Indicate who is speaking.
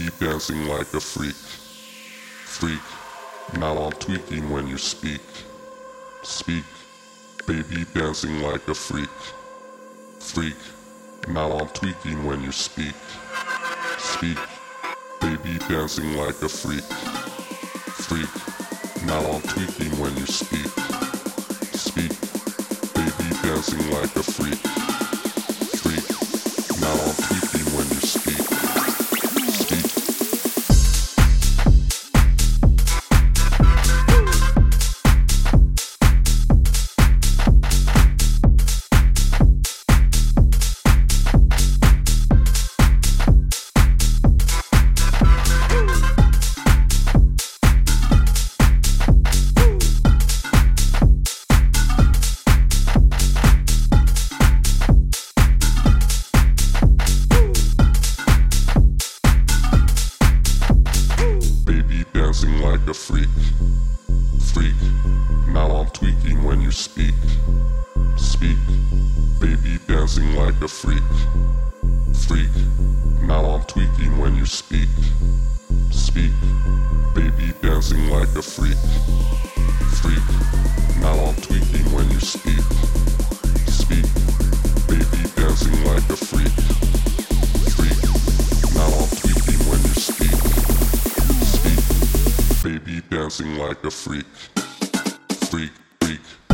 Speaker 1: Baby dancing like a freak. Freak. Now I'm tweaking when you speak. Speak. Baby dancing like a freak. Freak. Now I'm tweaking when you speak. Speak. Baby dancing like a freak. Freak. Now I'm tweaking when you speak. Speak. Baby dancing like a. Freak. A freak. Freak. Now I'm tweaking when you speak. Speak. Baby dancing like a freak. Freak. Now I'm tweaking when you speak. Speak. Baby dancing like a freak. Freak. Now dancing like a freak. Freak, freak.